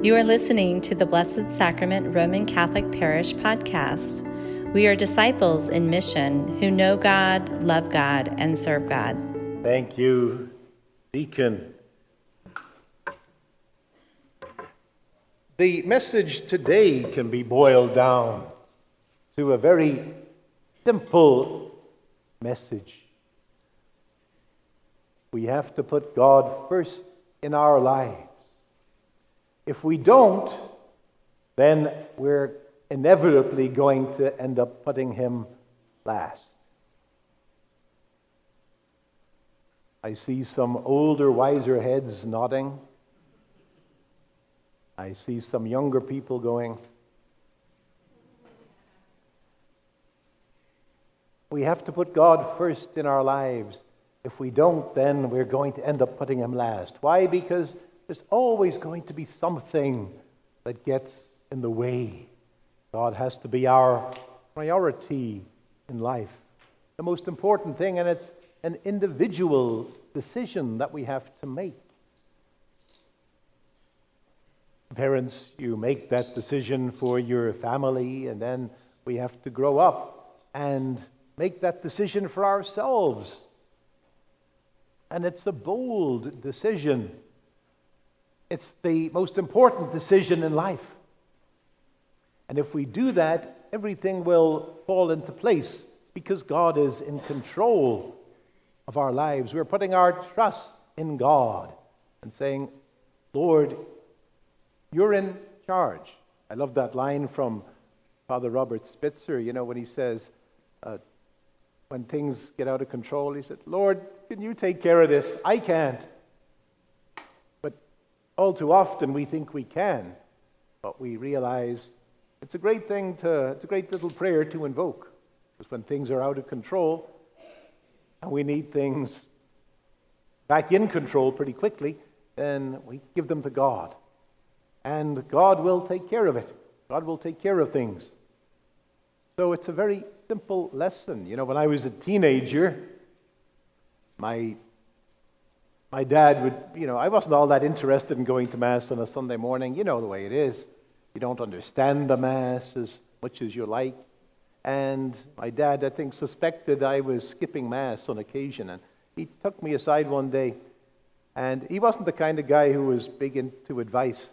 You are listening to the Blessed Sacrament Roman Catholic Parish podcast. We are disciples in mission who know God, love God, and serve God. Thank you, Deacon. The message today can be boiled down to a very simple message. We have to put God first in our lives. If we don't, then we're inevitably going to end up putting him last. I see some older, wiser heads nodding. I see some younger people going, We have to put God first in our lives. If we don't, then we're going to end up putting Him last. Why? Because there's always going to be something that gets in the way. God has to be our priority in life. The most important thing, and it's an individual decision that we have to make. Parents, you make that decision for your family, and then we have to grow up and make that decision for ourselves. And it's a bold decision. It's the most important decision in life. And if we do that, everything will fall into place because God is in control of our lives. We're putting our trust in God and saying, Lord, you're in charge. I love that line from Father Robert Spitzer, you know, when he says, uh, when things get out of control, he said, Lord, can you take care of this? I can't. All too often we think we can, but we realize it's a great thing to, it's a great little prayer to invoke. Because when things are out of control and we need things back in control pretty quickly, then we give them to God. And God will take care of it. God will take care of things. So it's a very simple lesson. You know, when I was a teenager, my my dad would, you know, I wasn't all that interested in going to Mass on a Sunday morning. You know the way it is. You don't understand the Mass as much as you like. And my dad, I think, suspected I was skipping Mass on occasion. And he took me aside one day. And he wasn't the kind of guy who was big into advice.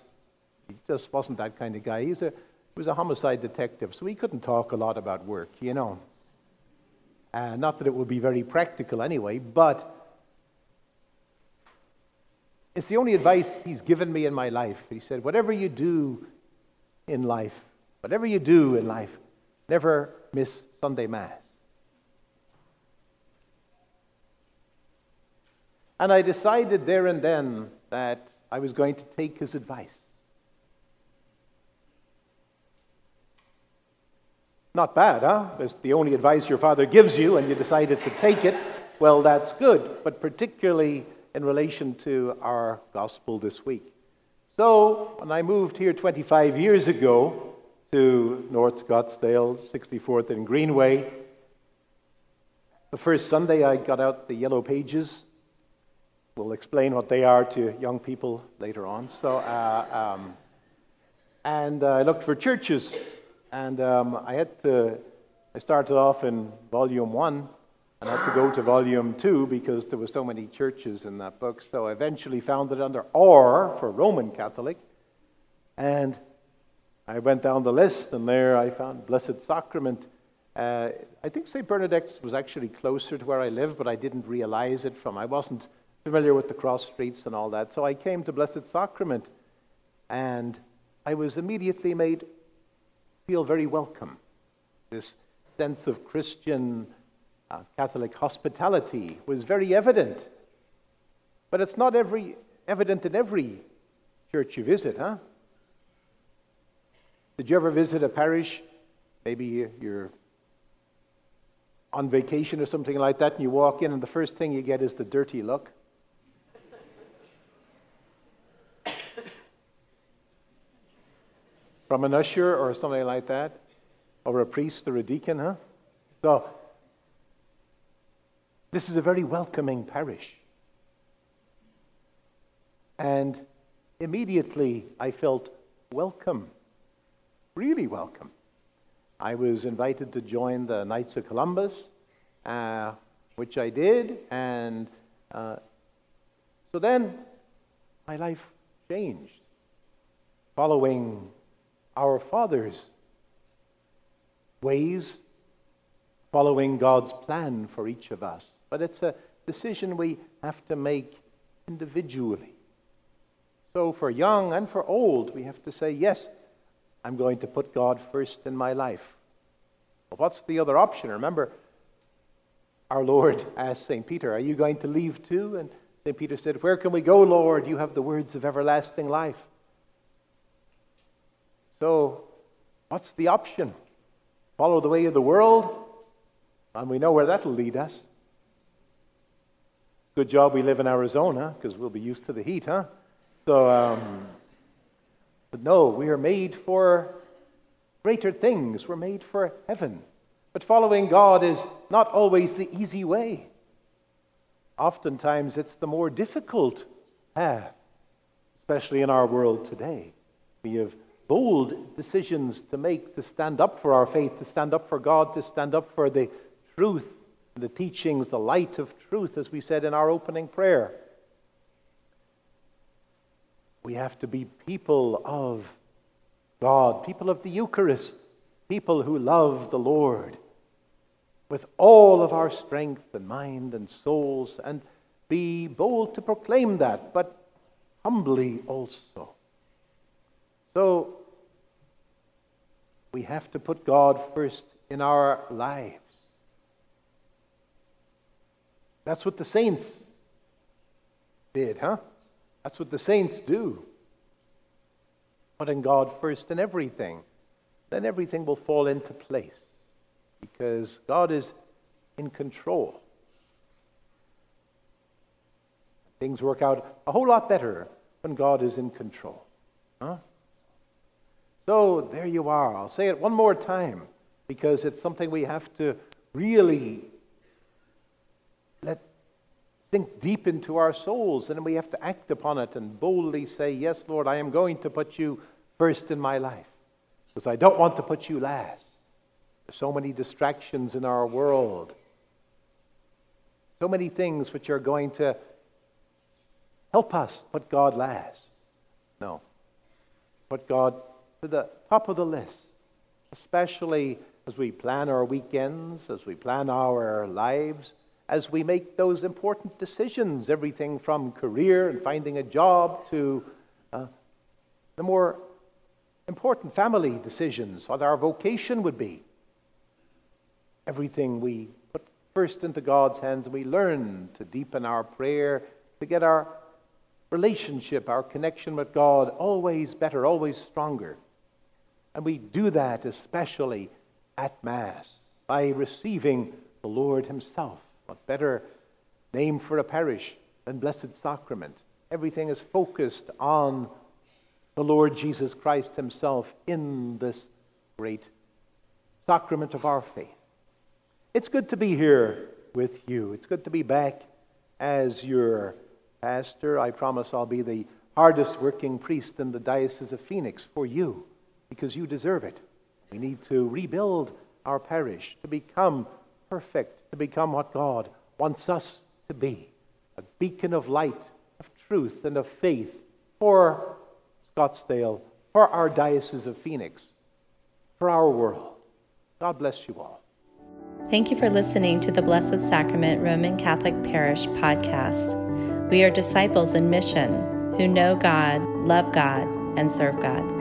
He just wasn't that kind of guy. He's a, he was a homicide detective, so he couldn't talk a lot about work, you know. Uh, not that it would be very practical anyway, but it's the only advice he's given me in my life. He said, Whatever you do in life, whatever you do in life, never miss Sunday Mass. And I decided there and then that I was going to take his advice. Not bad, huh? It's the only advice your father gives you, and you decided to take it. Well, that's good. But particularly in relation to our gospel this week. So, when I moved here 25 years ago to North Scottsdale, 64th and Greenway, the first Sunday I got out the yellow pages. We'll explain what they are to young people later on. So, uh, um, and uh, I looked for churches, and um, I had to. I started off in volume one, and I had to go to volume two because there were so many churches in that book. So I eventually found it under R for Roman Catholic. And I went down the list, and there I found Blessed Sacrament. Uh, I think St. Bernadette's was actually closer to where I live, but I didn't realize it from, I wasn't familiar with the cross streets and all that. So I came to Blessed Sacrament, and I was immediately made feel very welcome. This sense of Christian uh, Catholic hospitality was very evident. But it's not every, evident in every church you visit, huh? Did you ever visit a parish? Maybe you're on vacation or something like that, and you walk in, and the first thing you get is the dirty look. From an usher or something like that, or a priest or a deacon, huh? So this is a very welcoming parish. And immediately I felt welcome, really welcome. I was invited to join the Knights of Columbus, uh, which I did, and uh, so then my life changed. Following our Father's ways, following God's plan for each of us. But it's a decision we have to make individually. So, for young and for old, we have to say, yes, I'm going to put God first in my life. Well, what's the other option? Remember, our Lord asked St. Peter, Are you going to leave too? And St. Peter said, Where can we go, Lord? You have the words of everlasting life. So, what's the option? Follow the way of the world? And we know where that'll lead us. Good job we live in Arizona because we'll be used to the heat, huh? So, um, but no, we are made for greater things. We're made for heaven. But following God is not always the easy way. Oftentimes, it's the more difficult path, especially in our world today. We have bold decisions to make to stand up for our faith, to stand up for God, to stand up for the truth, the teachings, the light of truth, as we said in our opening prayer. We have to be people of God, people of the Eucharist, people who love the Lord with all of our strength and mind and souls, and be bold to proclaim that, but humbly also. So, we have to put God first in our lives. That's what the saints did, huh? That's what the saints do. Putting God first in everything. Then everything will fall into place because God is in control. Things work out a whole lot better when God is in control. Huh? So there you are. I'll say it one more time because it's something we have to really let sink deep into our souls, and we have to act upon it and boldly say, Yes, Lord, I am going to put you first in my life because I don't want to put you last. There's so many distractions in our world, so many things which are going to help us put God last. No. Put God to the top of the list, especially as we plan our weekends, as we plan our lives as we make those important decisions, everything from career and finding a job to uh, the more important family decisions, what our vocation would be. Everything we put first into God's hands, we learn to deepen our prayer, to get our relationship, our connection with God always better, always stronger. And we do that especially at Mass by receiving the Lord Himself what better name for a parish than Blessed Sacrament? Everything is focused on the Lord Jesus Christ Himself in this great sacrament of our faith. It's good to be here with you. It's good to be back as your pastor. I promise I'll be the hardest working priest in the Diocese of Phoenix for you because you deserve it. We need to rebuild our parish to become perfect to become what God wants us to be a beacon of light, of truth, and of faith for Scottsdale, for our Diocese of Phoenix, for our world. God bless you all. Thank you for listening to the Blessed Sacrament Roman Catholic Parish podcast. We are disciples in mission who know God, love God, and serve God.